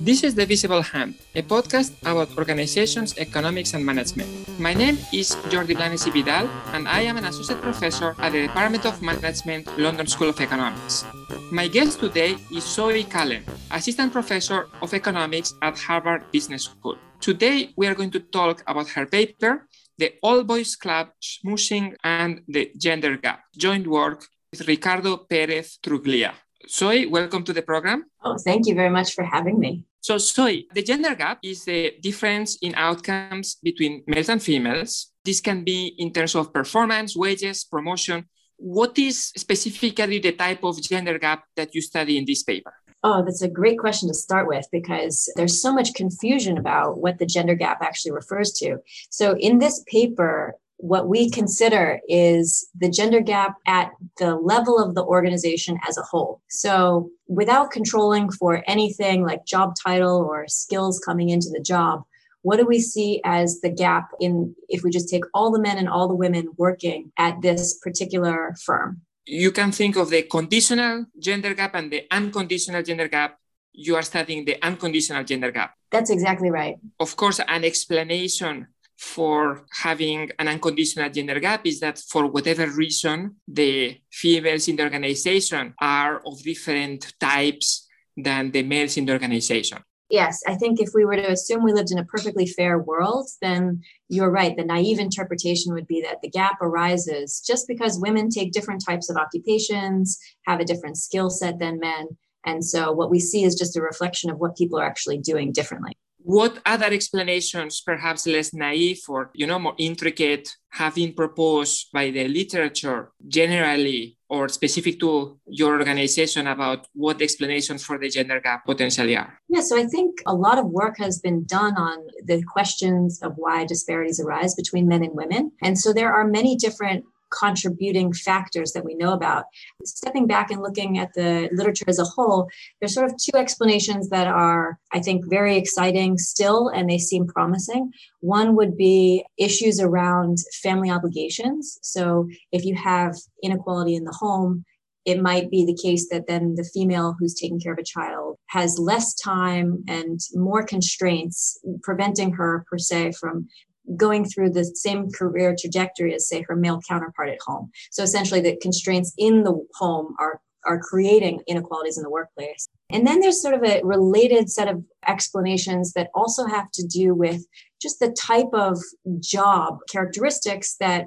This is The Visible Hand, a podcast about organizations, economics, and management. My name is Jordi Blanes Vidal, and I am an associate professor at the Department of Management, London School of Economics. My guest today is Zoe Cullen, assistant professor of economics at Harvard Business School. Today, we are going to talk about her paper, The Old Boys Club, Schmoozing, and the Gender Gap, joint work with Ricardo Perez Truglia. Zoe, welcome to the program. Oh, thank you very much for having me. So, Zoe, the gender gap is the difference in outcomes between males and females. This can be in terms of performance, wages, promotion. What is specifically the type of gender gap that you study in this paper? Oh, that's a great question to start with because there's so much confusion about what the gender gap actually refers to. So, in this paper, what we consider is the gender gap at the level of the organization as a whole. So, without controlling for anything like job title or skills coming into the job, what do we see as the gap in if we just take all the men and all the women working at this particular firm? You can think of the conditional gender gap and the unconditional gender gap. You are studying the unconditional gender gap. That's exactly right. Of course, an explanation for having an unconditional gender gap is that for whatever reason, the females in the organization are of different types than the males in the organization. Yes, I think if we were to assume we lived in a perfectly fair world, then you're right. The naive interpretation would be that the gap arises just because women take different types of occupations, have a different skill set than men. And so what we see is just a reflection of what people are actually doing differently what other explanations perhaps less naive or you know more intricate have been proposed by the literature generally or specific to your organization about what explanations for the gender gap potentially are? Yeah so i think a lot of work has been done on the questions of why disparities arise between men and women. And so there are many different contributing factors that we know about. Stepping back and looking at the literature as a whole, there's sort of two explanations that are, I think, very exciting still, and they seem promising. One would be issues around family obligations. So if you have inequality in the home, it might be the case that then the female who's taking care of a child has less time and more constraints preventing her per se from going through the same career trajectory as, say, her male counterpart at home. So essentially, the constraints in the home are are creating inequalities in the workplace. And then there's sort of a related set of explanations that also have to do with just the type of job characteristics that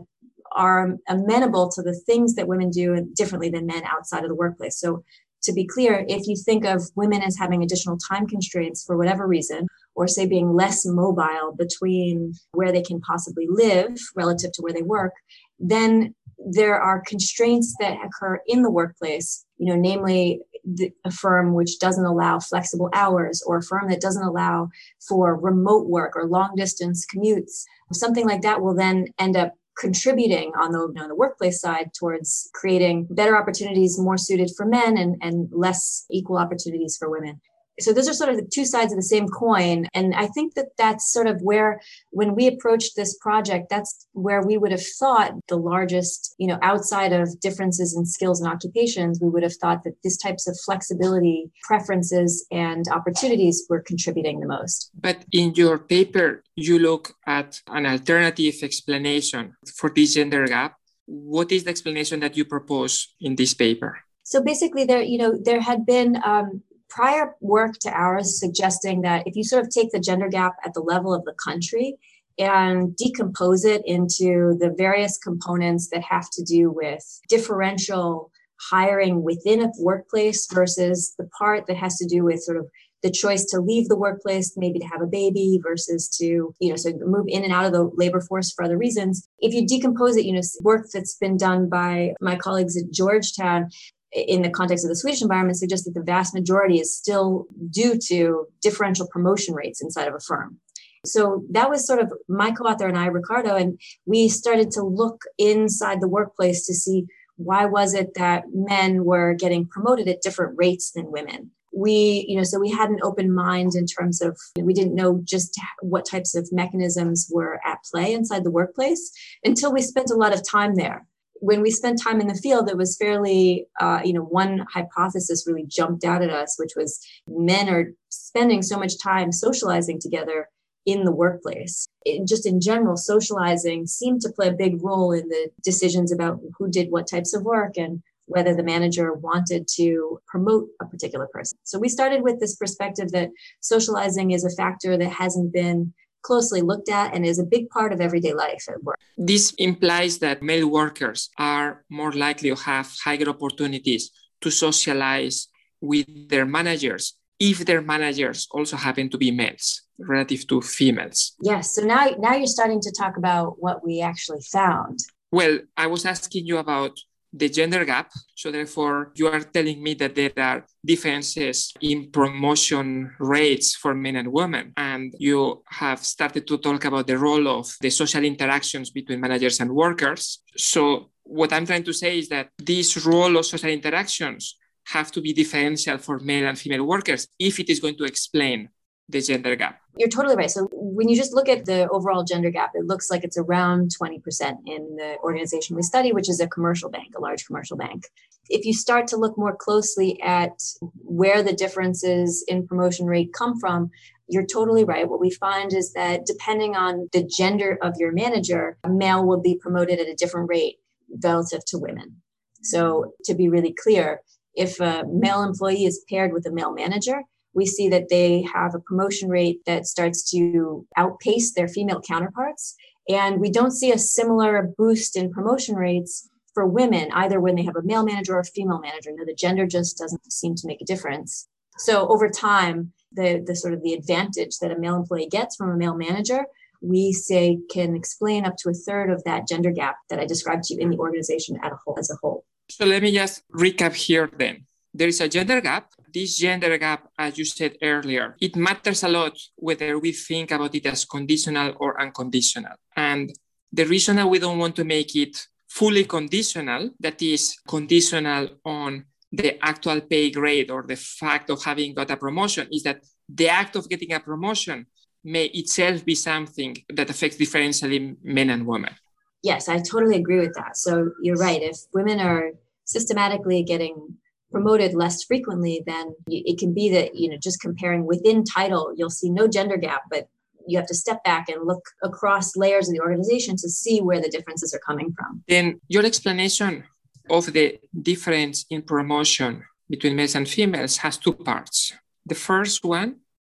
are amenable to the things that women do differently than men outside of the workplace. So to be clear, if you think of women as having additional time constraints for whatever reason, or say being less mobile between where they can possibly live relative to where they work, then there are constraints that occur in the workplace, you know, namely the, a firm which doesn't allow flexible hours or a firm that doesn't allow for remote work or long distance commutes. Something like that will then end up contributing on the, you know, the workplace side towards creating better opportunities more suited for men and, and less equal opportunities for women so those are sort of the two sides of the same coin. And i think that that's sort of where when we approached this project that's where we would have thought the largest you know outside of differences in skills and occupations we would have thought that these types of flexibility preferences and opportunities were contributing the most. But in your paper you look at an alternative explanation for this gender gap. What is the explanation that you propose in this paper? So basically there you know there had been um, prior work to ours suggesting that if you sort of take the gender gap at the level of the country and decompose it into the various components that have to do with differential hiring within a workplace versus the part that has to do with sort of the choice to leave the workplace maybe to have a baby versus to you know so move in and out of the labor force for other reasons. If you decompose it you know work that's been done by my colleagues at georgetown in the context of the Swedish environment suggests that the vast majority is still due to differential promotion rates inside of a firm. So that was sort of my co author and I, Ricardo, and we started to look inside the workplace to see why was it that men were getting promoted at different rates than women we you know so we had an open mind in terms of we didn't know just what types of mechanisms were at play inside the workplace until we spent a lot of time there when we spent time in the field, it was fairly, uh, you know, one hypothesis really jumped out at us, which was men are spending so much time socializing together in the workplace. It, just in general, socializing seemed to play a big role in the decisions about who did what types of work and whether the manager wanted to promote a particular person. So we started with this perspective that socializing is a factor that hasn't been closely looked at and is a big part of everyday life at work. This implies that male workers are more likely to have higher opportunities to socialize with their managers if their managers also happen to be males relative to females. Yes. So now, now you're starting to talk about what we actually found. Well, I was asking you about the gender gap. So therefore, you are telling me that there are differences in promotion rates for men and women. And you have started to talk about the role of the social interactions between managers and workers. So what I'm trying to say is that this role of social interactions have to be differential for male and female workers if it is going to explain the gender gap. You're totally right. So when you just look at the overall gender gap, it looks like it's around 20% in the organization we study, which is a commercial bank, a large commercial bank. If you start to look more closely at where the differences in promotion rate come from, you're totally right. What we find is that depending on the gender of your manager, a male will be promoted at a different rate relative to women. So to be really clear, if a male employee is paired with a male manager, we see that they have a promotion rate that starts to outpace their female counterparts. And we don't see a similar boost in promotion rates for women, either when they have a male manager or a female manager. Now, the gender just doesn't seem to make a difference. So over time, the, the sort of the advantage that a male employee gets from a male manager, we say can explain up to a third of that gender gap that I described to you in the organization a whole, as a whole. So let me just recap here then. There is a gender gap this gender gap, as you said earlier, it matters a lot whether we think about it as conditional or unconditional. And the reason that we don't want to make it fully conditional, that is conditional on the actual pay grade or the fact of having got a promotion, is that the act of getting a promotion may itself be something that affects differentially men and women. Yes, I totally agree with that. So you're right. If women are systematically getting promoted less frequently, then it can be that, you know, just comparing within title, you'll see no gender gap, but you have to step back and look across layers of the organization to see where the differences are coming from. Then your explanation of the difference in promotion between males and females has two parts. The first one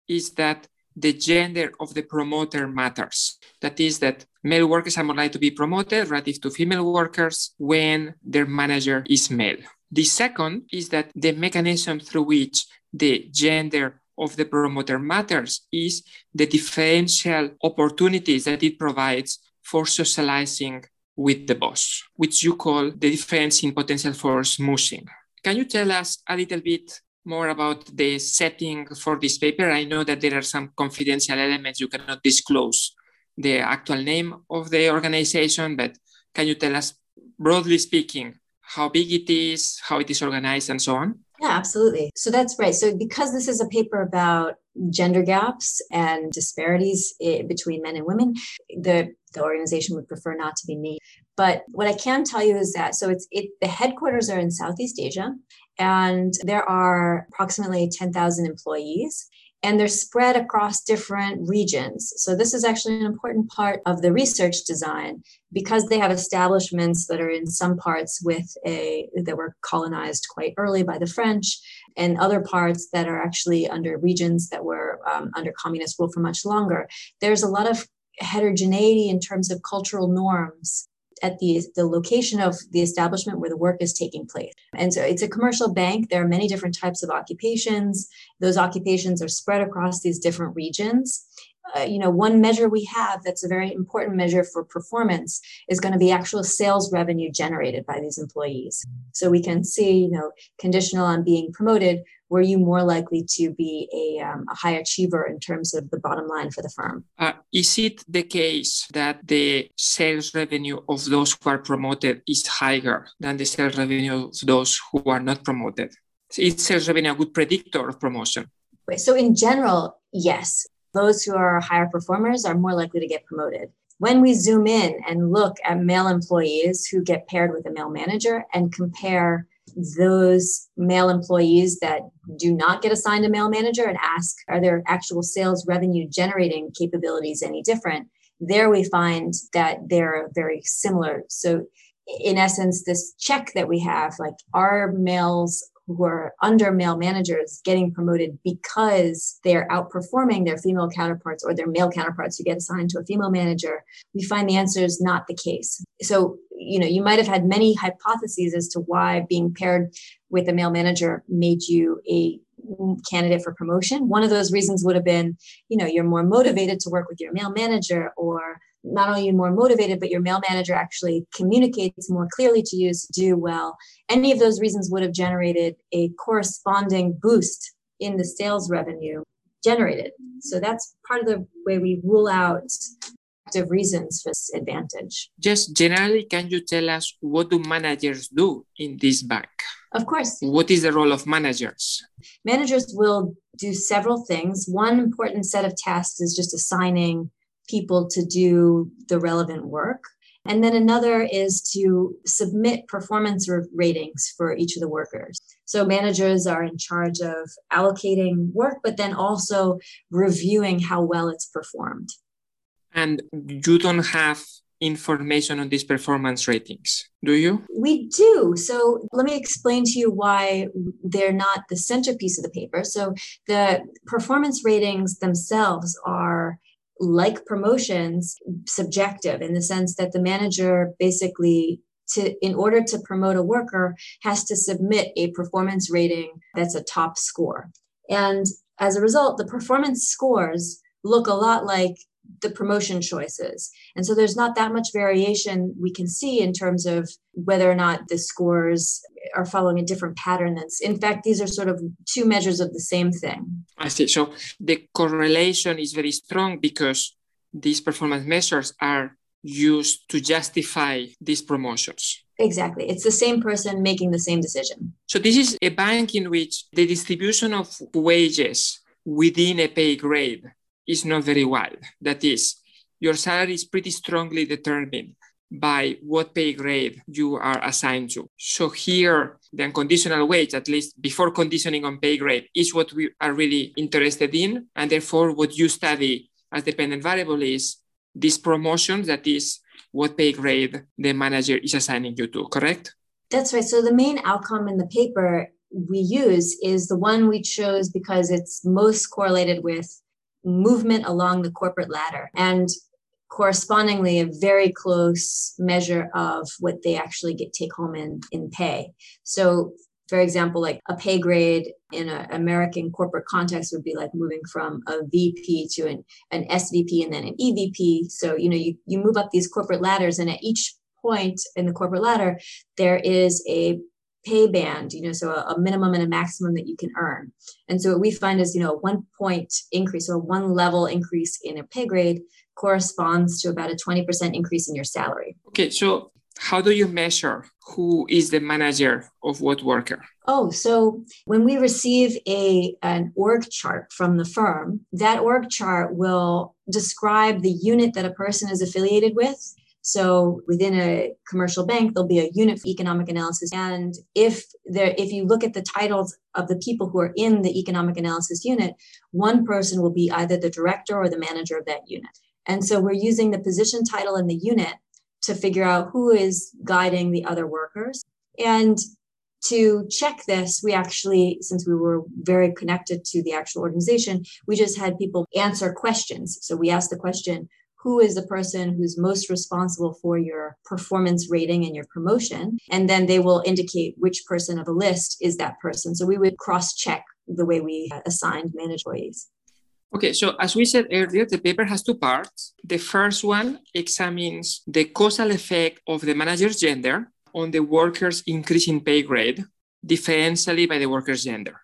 is that the gender of the promoter matters. That is, that male workers are more likely to be promoted relative to female workers when their manager is male. The second is that the mechanism through which the gender of the promoter matters is the differential opportunities that it provides for socializing with the boss, which you call the difference in potential for schmoozing. Can you tell us a little bit more about the setting for this paper? I know that there are some confidential elements you cannot disclose the actual name of the organization, but can you tell us, broadly speaking, how big it is, how it is organized, and so on? Yeah, absolutely. So that's right. So because this is a paper about gender gaps and disparities between men and women, the the organization would prefer not to be named. But what I can tell you is that so it's it the headquarters are in Southeast Asia, and there are approximately 10,000 employees and they're spread across different regions. So, this is actually an important part of the research design because they have establishments that are in some parts with a that were colonized quite early by the French, and other parts that are actually under regions that were um, under communist rule for much longer. There's a lot of heterogeneity in terms of cultural norms at the, the location of the establishment where the work is taking place. And so it's a commercial bank. There are many different types of occupations. Those occupations are spread across these different regions. Uh, you know, one measure we have that's a very important measure for performance is going to be actual sales revenue generated by these employees. So we can see, you know, conditional on being promoted, were you more likely to be a, um, a high achiever in terms of the bottom line for the firm? Uh, is it the case that the sales revenue of those who are promoted is higher than the sales revenue of those who are not promoted? Is sales revenue a good predictor of promotion? So, in general, yes. Those who are higher performers are more likely to get promoted. when we zoom in and look at male employees who get paired with a male manager and compare those male employees that do not get assigned a male manager and ask, are their actual sales revenue generating capabilities any different? There we find that they're very similar. So, in essence, this check that we have, like, are males who are under male managers getting promoted because they're outperforming their female counterparts or their male counterparts who get assigned to a female manager, we find the answer is not the case. So, you know, you might have had many hypotheses as to why being paired with a male manager made you a candidate for promotion. One of those reasons would have been, you know, you're more motivated to work with your male manager or not only more motivated, but your male manager actually communicates more clearly to you to do well. Any of those reasons would have generated a corresponding boost in the sales revenue generated. So that's part of the way we rule out reasons for this advantage. Just generally, can you tell us what do managers do in this bank? Of course. What is the role of managers? Managers will do several things. One important set of tasks is just assigning people to do the relevant work. And then another is to submit performance ratings for each of the workers. So managers are in charge of allocating work, but then also reviewing how well it's performed. And you don't have information on these performance ratings, do you? We do. So let me explain to you why they're not the centerpiece of the paper. So the performance ratings themselves are like promotions subjective in the sense that the manager basically to in order to promote a worker has to submit a performance rating that's a top score and as a result the performance scores look a lot like the promotion choices. And so there's not that much variation we can see in terms of whether or not the scores are following a different pattern. That's in fact, these are sort of two measures of the same thing. I see. So the correlation is very strong because these performance measures are used to justify these promotions. Exactly. It's the same person making the same decision. So this is a bank in which the distribution of wages within a pay grade is not very wide. That is, your salary is pretty strongly determined by what pay grade you are assigned to. So here, the unconditional wage, at least before conditioning on pay grade, is what we are really interested in. And therefore, what you study as dependent variable is this promotion, that is what pay grade the manager is assigning you to, correct? That's right. So the main outcome in the paper we use is the one we chose because it's most correlated with movement along the corporate ladder and correspondingly a very close measure of what they actually get take home in, in pay. So for example, like a pay grade in an American corporate context would be like moving from a VP to an, an SVP and then an EVP. So, you know, you, you move up these corporate ladders and at each point in the corporate ladder, there is a pay band, you know, so a, a, minimum and a maximum that you can earn. And so what we find is, you know, a one point increase or one level increase in a pay grade corresponds to about a 20% increase in your salary. Okay, so how do you measure who is the manager of what worker? Oh, so when we receive a an org chart from the firm, that org chart will describe the unit that a person is affiliated with so within a commercial bank, there'll be a unit for economic analysis. And if there, if you look at the titles of the people who are in the economic analysis unit, one person will be either the director or the manager of that unit. And so we're using the position title in the unit to figure out who is guiding the other workers. And to check this, we actually, since we were very connected to the actual organization, we just had people answer questions. So we asked the question, who is the person who's most responsible for your performance rating and your promotion. And then they will indicate which person of a list is that person. So we would cross check the way we assigned employees. Okay, so as we said earlier, the paper has two parts. The first one examines the causal effect of the manager's gender on the worker's increase in pay grade, differentially by the worker's gender.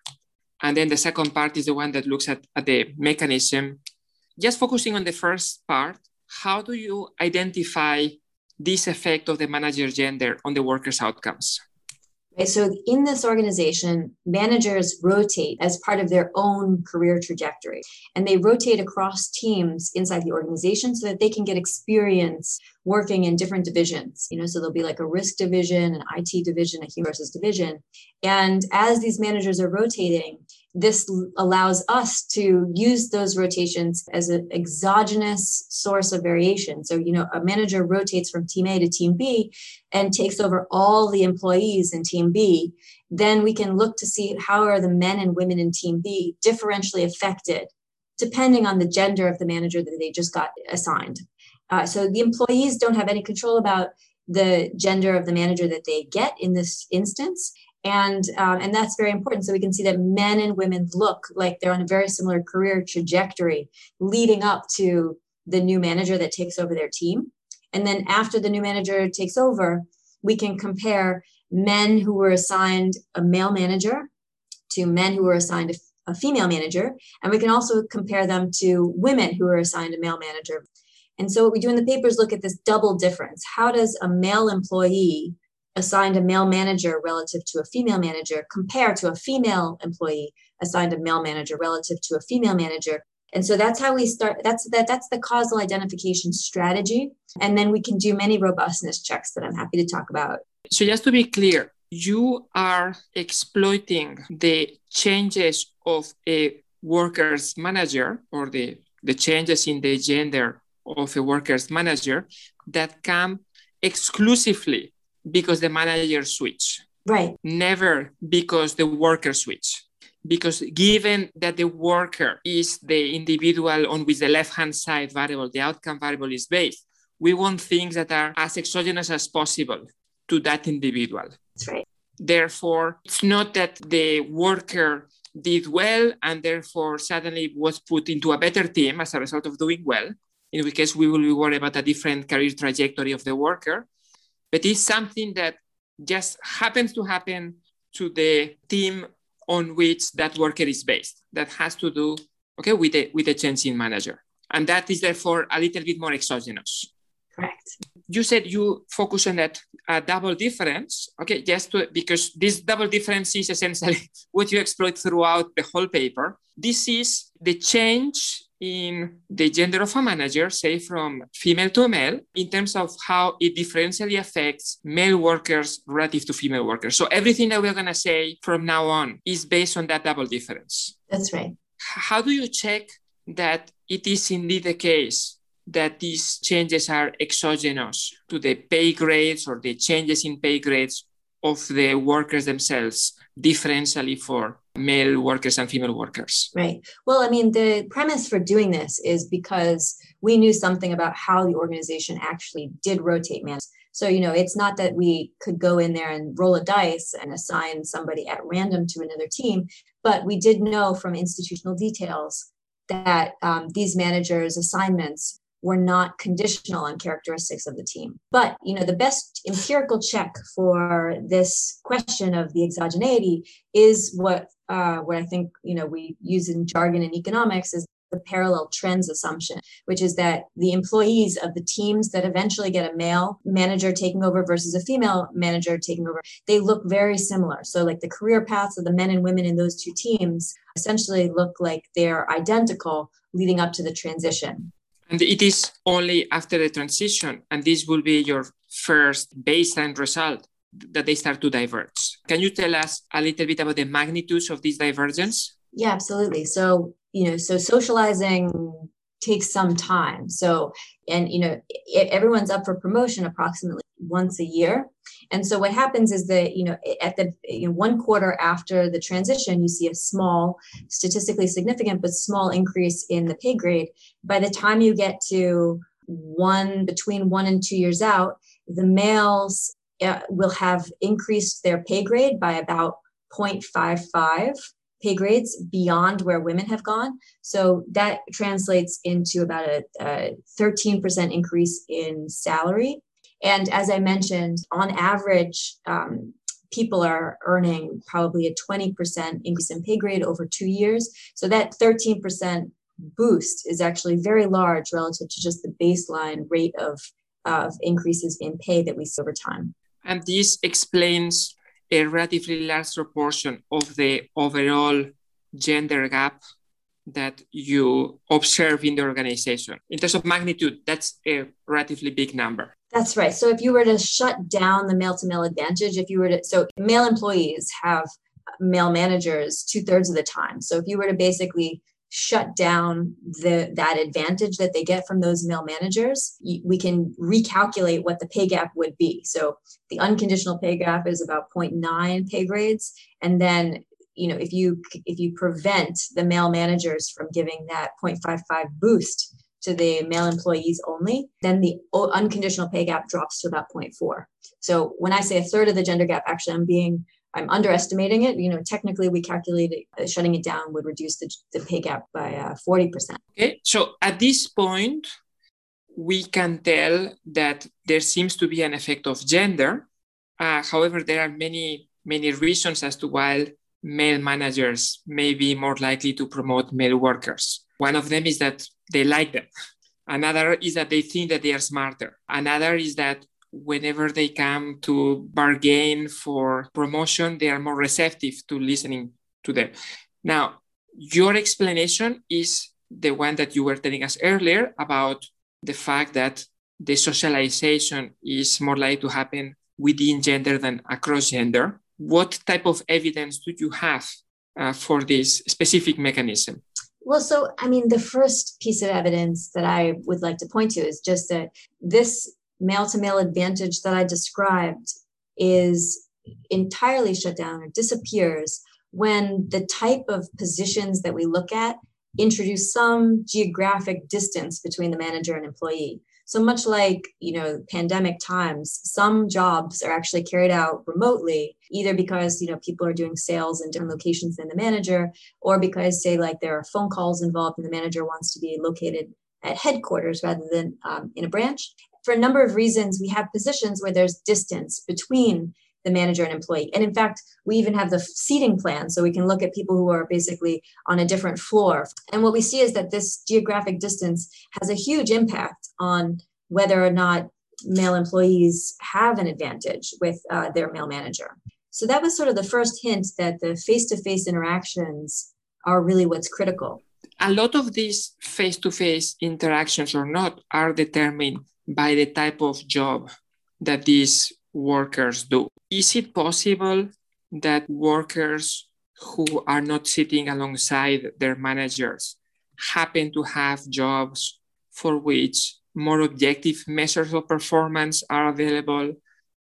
And then the second part is the one that looks at, at the mechanism. Just focusing on the first part, how do you identify this effect of the manager gender on the workers' outcomes? So, in this organization, managers rotate as part of their own career trajectory, and they rotate across teams inside the organization so that they can get experience working in different divisions. You know, so there'll be like a risk division, an IT division, a human resources division. And as these managers are rotating, this allows us to use those rotations as an exogenous source of variation. So, you know, a manager rotates from team A to team B and takes over all the employees in team B. Then we can look to see how are the men and women in team B differentially affected depending on the gender of the manager that they just got assigned. Uh, so the employees don't have any control about the gender of the manager that they get in this instance and um, and that's very important. So we can see that men and women look like they're on a very similar career trajectory leading up to the new manager that takes over their team. And then after the new manager takes over we can compare men who were assigned a male manager to men who were assigned a, a female manager. And we can also compare them to women who were assigned a male manager. And so what we do in the papers look at this double difference. How does a male employee assigned a male manager relative to a female manager compare to a female employee assigned a male manager relative to a female manager. And so that's how we start that's that that's the causal identification strategy. And then we can do many robustness checks that i'm happy to talk about. So just to be clear you are exploiting the changes of a worker's manager or the the changes in the gender of a worker's manager that come exclusively because the manager switch. Right. Never because the worker switch. Because given that the worker is the individual on which the left hand side variable, the outcome variable is based, we want things that are as exogenous as possible to that individual. That's right. Therefore, it's not that the worker did well and therefore suddenly was put into a better team as a result of doing well, in which case we will be worried about a different career trajectory of the worker but it's something that just happens to happen to the team on which that worker is based. That has to do okay with the with the change in manager. And that is therefore a little bit more exogenous. Correct. You said you focus on that uh, double difference okay just to, because this double difference is essentially what you exploit throughout the whole paper. This is the change in the gender of a manager, say from female to male, in terms of how it differentially affects male workers relative to female workers. So everything that we're going to say from now on is based on that double difference. That's right. How do you check that it is indeed the case that these changes are exogenous to the pay grades or the changes in pay grades of the workers themselves differentially for male workers and female workers. Right. Well, I mean, the premise for doing this is because we knew something about how the organization actually did rotate managers. So, you know, it's not that we could go in there and roll a dice and assign somebody at random to another team, but we did know from institutional details that um, these managers' assignments were not conditional on characteristics of the team. But you know, the best empirical check for this question of the exogeneity is what uh, what I think you know we use in jargon in economics is the parallel trends assumption, which is that the employees of the teams that eventually get a male manager taking over versus a female manager taking over, they look very similar. So, like the career paths of the men and women in those two teams essentially look like they're identical leading up to the transition. And it is only after the transition, and this will be your first baseline result, that they start to diverge. Can you tell us a little bit about the magnitudes of this divergence? Yeah, absolutely. So, you know, so socializing takes some time. So, and, you know, everyone's up for promotion approximately once a year. And so what happens is that, you know, at the you know, one quarter after the transition, you see a small, statistically significant, but small increase in the pay grade. By the time you get to one, between one and two years out, the males uh, will have increased their pay grade by about 0.55 pay grades beyond where women have gone. So that translates into about a, a 13% increase in salary and as I mentioned, on average, um, people are earning probably a 20% increase in pay grade over two years. So that 13% boost is actually very large relative to just the baseline rate of, of increases in pay that we see over time. And this explains a relatively large proportion of the overall gender gap that you observe in the organization. In terms of magnitude, that's a relatively big number. That's right. So if you were to shut down the male to male advantage, if you were to, so male employees have male managers two thirds of the time. So if you were to basically shut down the that advantage that they get from those male managers we can recalculate what the pay gap would be. So the unconditional pay gap is about 0.9 pay grades. And then you know if you if you prevent the male managers from giving that 0.55 boost to the male employees only then the unconditional pay gap drops to about 0.4 so when i say a third of the gender gap actually i'm being I'm underestimating it. You know, technically, we calculated uh, shutting it down would reduce the, the pay gap by uh, 40%. Okay. So at this point, we can tell that there seems to be an effect of gender. Uh, however, there are many, many reasons as to why male managers may be more likely to promote male workers. One of them is that they like them. Another is that they think that they are smarter. Another is that whenever they come to bargain for promotion, they are more receptive to listening to them. Now, your explanation is the one that you were telling us earlier about the fact that the socialization is more likely to happen within gender than across gender. What type of evidence do you have uh, for this specific mechanism? Well, so I mean, the first piece of evidence that I would like to point to is just that this male to male advantage that I described is entirely shut down or disappears when the type of positions that we look at introduce some geographic distance between the manager and employee. So much like, you know, pandemic times, some jobs are actually carried out remotely, either because, you know, people are doing sales in different locations than the manager, or because, say, like there are phone calls involved and the manager wants to be located at headquarters rather than um, in a branch for a number of reasons, we have positions where there's distance between the manager and employee. And in fact, we even have the seating plan so we can look at people who are basically on a different floor. And what we see is that this geographic distance has a huge impact on whether or not male employees have an advantage with uh, their male manager. So that was sort of the first hint that the face to face interactions are really what's critical. A lot of these face to face interactions or not are determined by the type of job that these workers do. Is it possible that workers who are not sitting alongside their managers happen to have jobs for which more objective measures of performance are available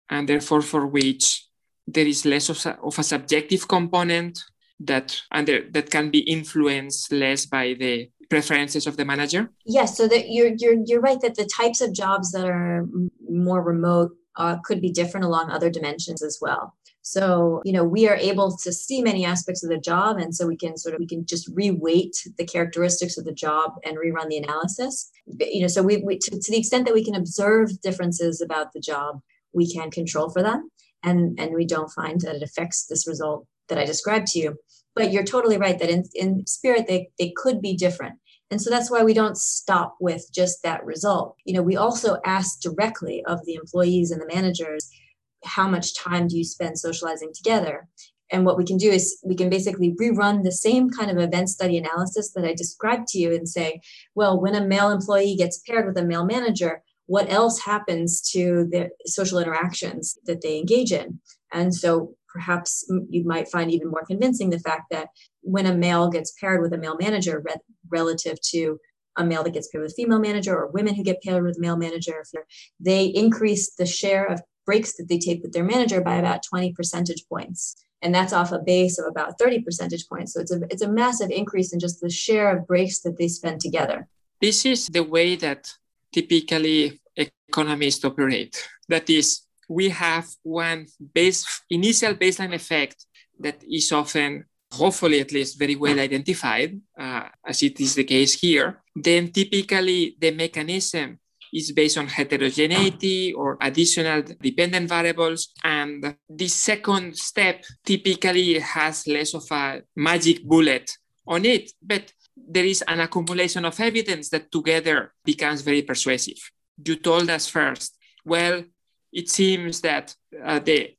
and therefore for which there is less of a, of a subjective component that under that can be influenced less by the preferences of the manager? Yes, so that you're you're you're right that the types of jobs that are more remote uh, could be different along other dimensions as well. So, you know, we are able to see many aspects of the job. And so we can sort of, we can just reweight the characteristics of the job and rerun the analysis. You know, so we, we to, to the extent that we can observe differences about the job, we can control for them. And, and we don't find that it affects this result that I described to you. But you're totally right that in, in spirit, they, they could be different. And so that's why we don't stop with just that result. You know, we also ask directly of the employees and the managers, how much time do you spend socializing together? And what we can do is we can basically rerun the same kind of event study analysis that I described to you and say, well, when a male employee gets paired with a male manager, what else happens to the social interactions that they engage in? And so perhaps you might find even more convincing the fact that when a male gets paired with a male manager re- relative to a male that gets paired with a female manager or women who get paired with a male manager, they increase the share of breaks that they take with their manager by about 20 percentage points. And that's off a base of about 30 percentage points. So it's a, it's a massive increase in just the share of breaks that they spend together. This is the way that typically economists operate. That is, we have one base initial baseline effect that is often hopefully at least very well identified uh, as it is the case here. Then typically the mechanism is based on heterogeneity or additional dependent variables. And the second step typically has less of a magic bullet on it but there is an accumulation of evidence that together becomes very persuasive. You told us first well it seems that uh, the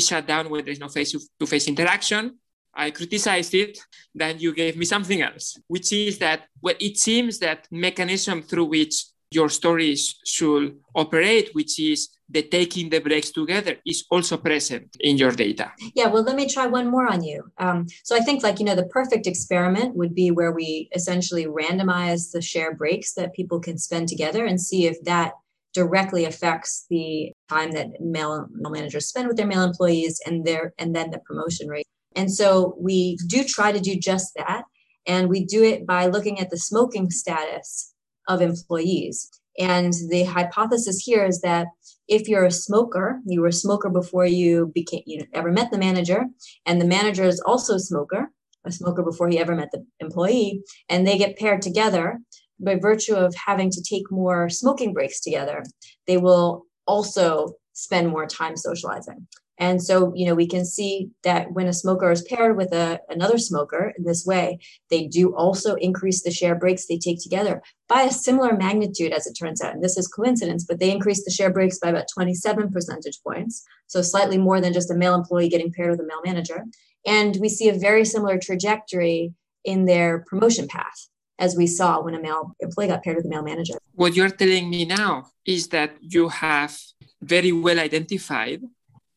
shut down when there's no face-to-face interaction. I criticized it. Then you gave me something else, which is that well, it seems that mechanism through which your stories should operate, which is the taking the breaks together is also present in your data. Yeah, well, let me try one more on you. Um, so I think, like, you know, the perfect experiment would be where we essentially randomize the share breaks that people can spend together and see if that directly affects the time that male, managers spend with their male employees and their and then the promotion rate. And so we do try to do just that. And we do it by looking at the smoking status of employees. And the hypothesis here is that if you're a smoker, you were a smoker before you became you ever met the manager, and the manager is also a smoker, a smoker before he ever met the employee, and they get paired together by virtue of having to take more smoking breaks together, they will also spend more time socializing. And so, you know, we can see that when a smoker is paired with a, another smoker in this way, they do also increase the share breaks they take together by a similar magnitude, as it turns out. And this is coincidence, but they increase the share breaks by about 27 percentage points. So slightly more than just a male employee getting paired with a male manager. And we see a very similar trajectory in their promotion path as we saw when a male employee got paired with a male manager. What you're telling me now is that you have very well identified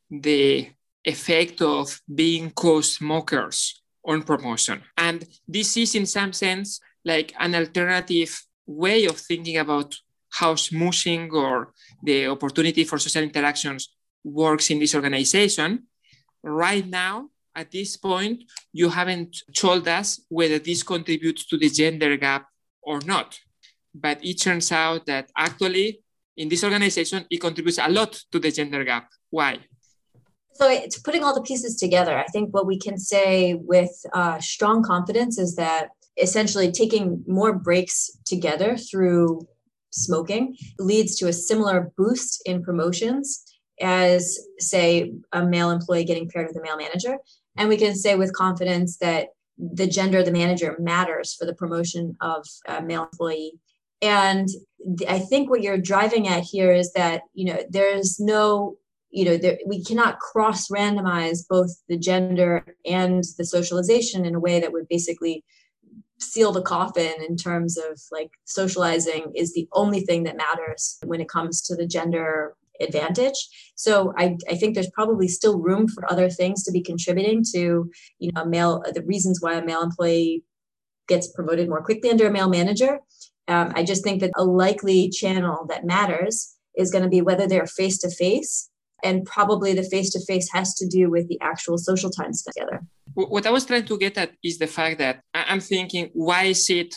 the effect of being co-smokers on promotion. And this is in some sense like an alternative way of thinking about how schmoozing or the opportunity for social interactions works in this organization. Right now, at this point, you haven't told us whether this contributes to the gender gap or not. But it turns out that actually, in this organization, it contributes a lot to the gender gap. Why? So, it's putting all the pieces together. I think what we can say with uh, strong confidence is that essentially taking more breaks together through smoking leads to a similar boost in promotions as, say, a male employee getting paired with a male manager. And we can say with confidence that the gender of the manager matters for the promotion of a male employee. And I think what you're driving at here is that, you know, there's no you know there, we cannot cross randomize both the gender and the socialization in a way that would basically seal the coffin in terms of like socializing is the only thing that matters when it comes to the gender advantage so I, I think there's probably still room for other things to be contributing to you know a male the reasons why a male employee gets promoted more quickly under a male manager um, i just think that a likely channel that matters is going to be whether they're face to face and probably the face to face has to do with the actual social time spent together. What I was trying to get at is the fact that I'm thinking, why is it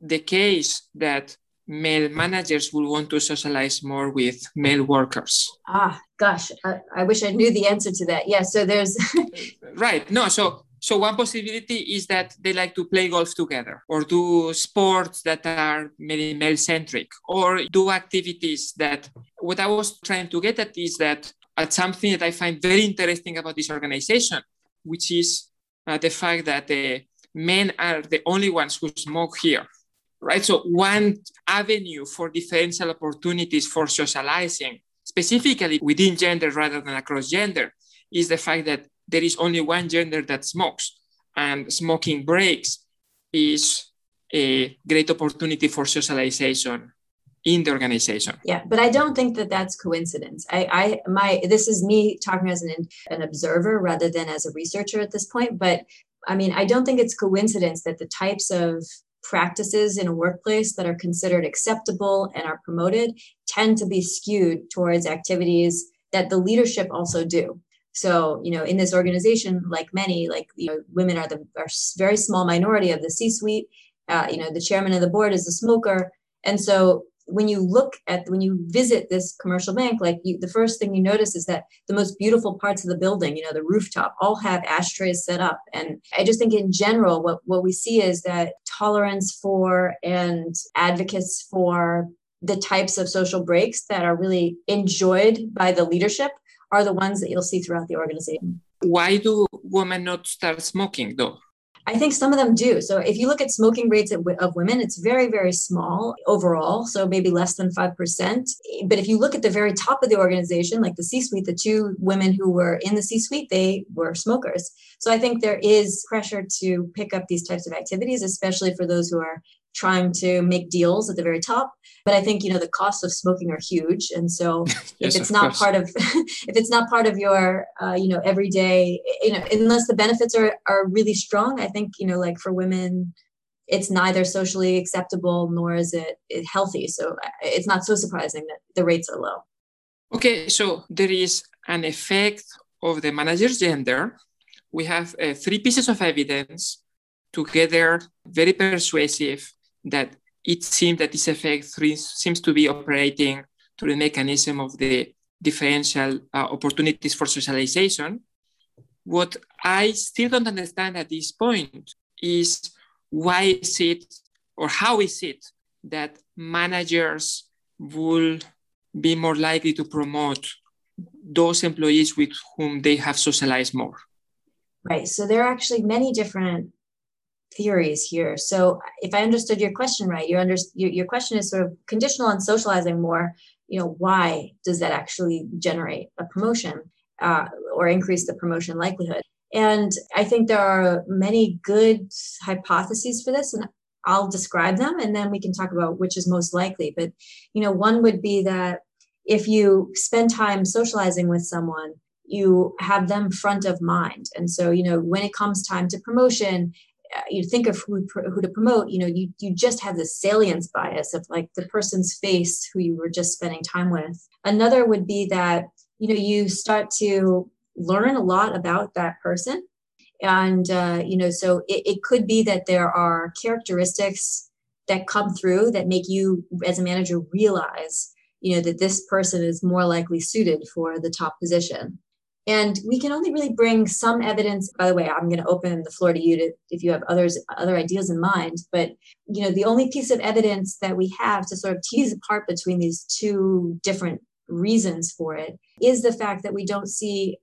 the case that male managers will want to socialize more with male workers? Ah, gosh, I, I wish I knew the answer to that. Yeah, so there's. right. No, so so one possibility is that they like to play golf together or do sports that are maybe male centric or do activities that what I was trying to get at is that at something that I find very interesting about this organization, which is uh, the fact that the men are the only ones who smoke here. Right. So one avenue for differential opportunities for socializing, specifically within gender rather than across gender, is the fact that there is only one gender that smokes, and smoking breaks is a great opportunity for socialization in the organization. Yeah, but I don't think that that's coincidence. I, I, my, this is me talking as an an observer rather than as a researcher at this point. But I mean, I don't think it's coincidence that the types of practices in a workplace that are considered acceptable and are promoted tend to be skewed towards activities that the leadership also do. So, you know, in this organization, like many, like you know, women are the are very small minority of the C-suite. Uh, you know, the chairman of the board is a smoker, and so when you look at when you visit this commercial bank, like you, the first thing you notice is that the most beautiful parts of the building, you know, the rooftop, all have ashtrays set up. And I just think in general, what what we see is that tolerance for and advocates for the types of social breaks that are really enjoyed by the leadership are the ones that you'll see throughout the organization. Why do women not start smoking though? I think some of them do. So if you look at smoking rates of, women, it's very, very small overall. So maybe less than 5%. But if you look at the very top of the organization, like the C suite, the two women who were in the C suite, they were smokers. So I think there is pressure to pick up these types of activities, especially for those who are trying to make deals at the very top. But i think you know the costs of smoking are huge. And so yes, if it's not course. part of if it's not part of your uh, you know everyday you know unless the benefits are are really strong i think you know like for women it's neither socially acceptable nor is it healthy. So uh, it's not so surprising that the rates are low. Okay so there is an effect of the manager's gender. We have uh, three pieces of evidence together very persuasive that it seems that this effect seems to be operating through the mechanism of the differential uh, opportunities for socialization. What I still don't understand at this point is why is it or how is it that managers will be more likely to promote those employees with whom they have socialized more? Right. So there are actually many different theories here. So if I understood your question right, your, under, your, your question is sort of conditional on socializing more. You know, why does that actually generate a promotion uh, or increase the promotion likelihood? And I think there are many good hypotheses for this, and I'll describe them, and then we can talk about which is most likely. But you know, one would be that if you spend time socializing with someone, you have them front of mind. And so, you know, when it comes time to promotion, you think of who, who to promote, you know, you, you just have this salience bias of like the person's face who you were just spending time with. Another would be that, you know, you start to learn a lot about that person. And, uh, you know, so it, it could be that there are characteristics that come through that make you as a manager realize, you know, that this person is more likely suited for the top position. And we can only really bring some evidence. By the way, I'm going to open the floor to you to, if you have others other ideas in mind. But you know, the only piece of evidence that we have to sort of tease apart between these two different reasons for it is the fact that we don't see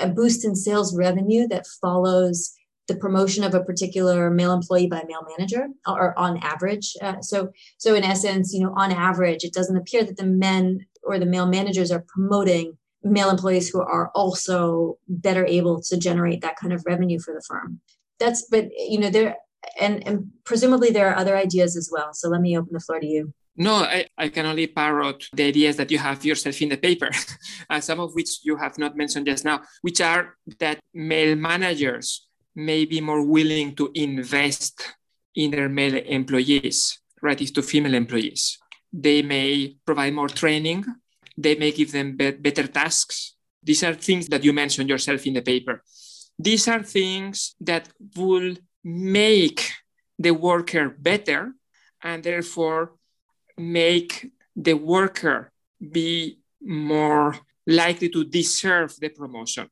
a boost in sales revenue that follows the promotion of a particular male employee by a male manager or on average uh, so so in essence you know on average it doesn't appear that the men or the male managers are promoting male employees who are also better able to generate that kind of revenue for the firm. That's, but you know, there, and, and presumably there are other ideas as well. So let me open the floor to you. No, I, I can only parrot the ideas that you have yourself in the paper, uh, some of which you have not mentioned just now, which are that male managers may be more willing to invest in their male employees relative to female employees. They may provide more training they may give them be- better tasks. These are things that you mentioned yourself in the paper. These are things that will make the worker better and therefore make the worker be more likely to deserve the promotion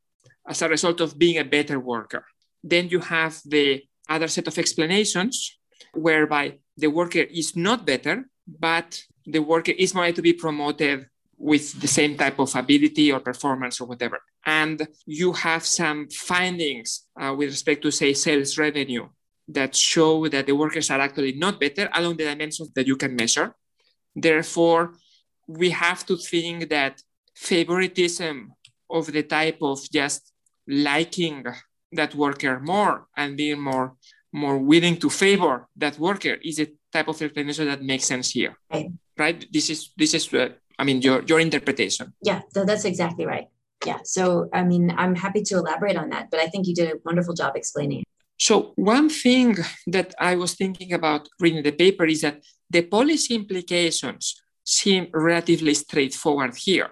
as a result of being a better worker. Then you have the other set of explanations whereby the worker is not better, but the worker is more likely to be promoted with the same type of ability or performance or whatever. And you have some findings uh, with respect to, say, sales revenue that show that the workers are actually not better along the dimensions that you can measure. Therefore, we have to think that favoritism of the type of just liking that worker more and being more more willing to favor that worker is a type of explanation that makes sense here right, right? this is this is uh, I mean, your your interpretation. Yeah, that's exactly right. Yeah. So, I mean, I'm happy to elaborate on that, but I think you did a wonderful job explaining. It. So, one thing that I was thinking about reading the paper is that the policy implications seem relatively straightforward here.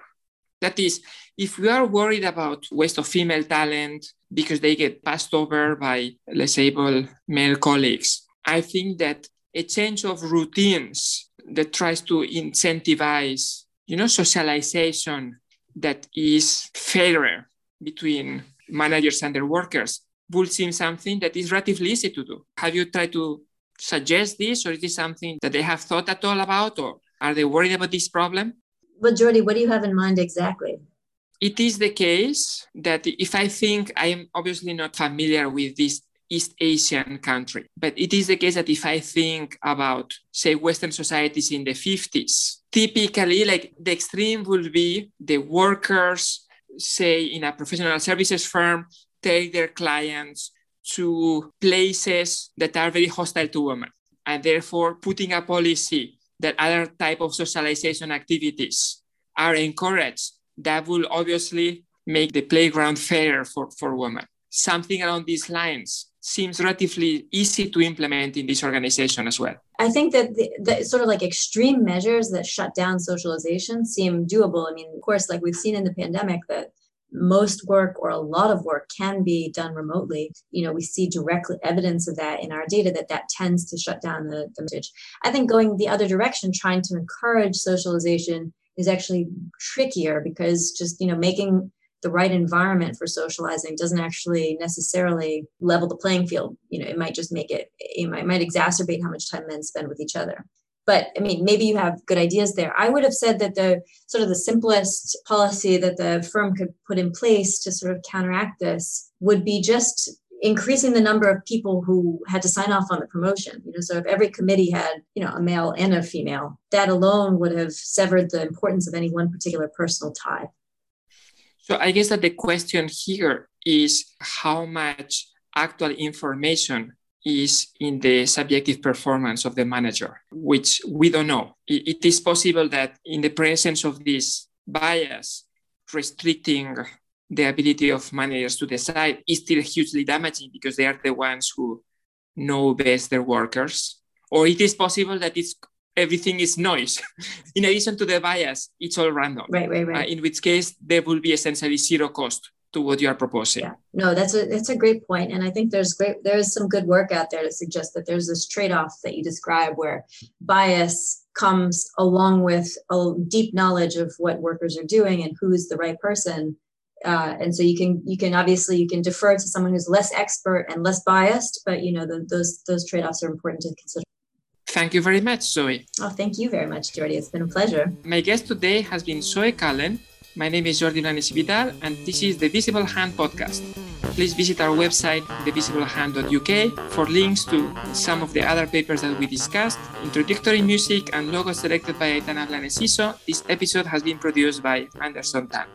That is, if we are worried about waste of female talent because they get passed over by less able male colleagues, I think that a change of routines that tries to incentivize you know, socialization that is fairer between managers and their workers would seem something that is relatively easy to do. Have you tried to suggest this, or is this something that they have thought at all about, or are they worried about this problem? Well, Jordi, what do you have in mind exactly? It is the case that if I think I am obviously not familiar with this East Asian country. But it is the case that if I think about, say, Western societies in the 50s, typically, like the extreme will be the workers, say, in a professional services firm, take their clients to places that are very hostile to women and therefore putting a policy that other type of socialization activities are encouraged that will obviously make the playground fairer for, for women. Something along these lines seems relatively easy to implement in this organization as well. I think that the, the, sort of like extreme measures that shut down socialization seem doable. I mean, of course, like we've seen in the pandemic that most work or a lot of work can be done remotely. You know, we see direct evidence of that in our data that that tends to shut down the, the message. I think going the other direction, trying to encourage socialization is actually trickier because just, you know, making the right environment for socializing doesn't actually necessarily level the playing field. You know, it might just make it, it might, might exacerbate how much time men spend with each other. But I mean, maybe you have good ideas there. I would have said that the sort of the simplest policy that the firm could put in place to sort of counteract this would be just increasing the number of people who had to sign off on the promotion. You know, so if every committee had, you know, a male and a female, that alone would have severed the importance of any one particular personal tie. So I guess that the question here is how much actual information is in the subjective performance of the manager, which we don't know. it is possible that in the presence of this bias, restricting the ability of managers to decide is still hugely damaging because they are the ones who know best their workers. Or it is possible that it's everything is noise. in addition to the bias, it's all random. Right, right, right. Uh, in which case, there will be essentially zero cost to what you are proposing. Yeah. No, that's a that's a great point, and I think there's great there's some good work out there to suggest that there's this trade off that you describe where bias comes along with a deep knowledge of what workers are doing and who's the right person. Uh, and so you can you can obviously you can defer to someone who's less expert and less biased, but you know the, those those trade offs are important to consider. Thank you very much, Zoe. Oh, thank you very much, Jordi. It's been a pleasure. My guest today has been Zoe Cullen. My name is Jordi Blanes Vidal, and this is the Visible Hand podcast. Please visit our website, thevisiblehand.uk, for links to some of the other papers that we discussed, introductory music, and logos selected by Aitana Blanes This episode has been produced by Anderson Tan.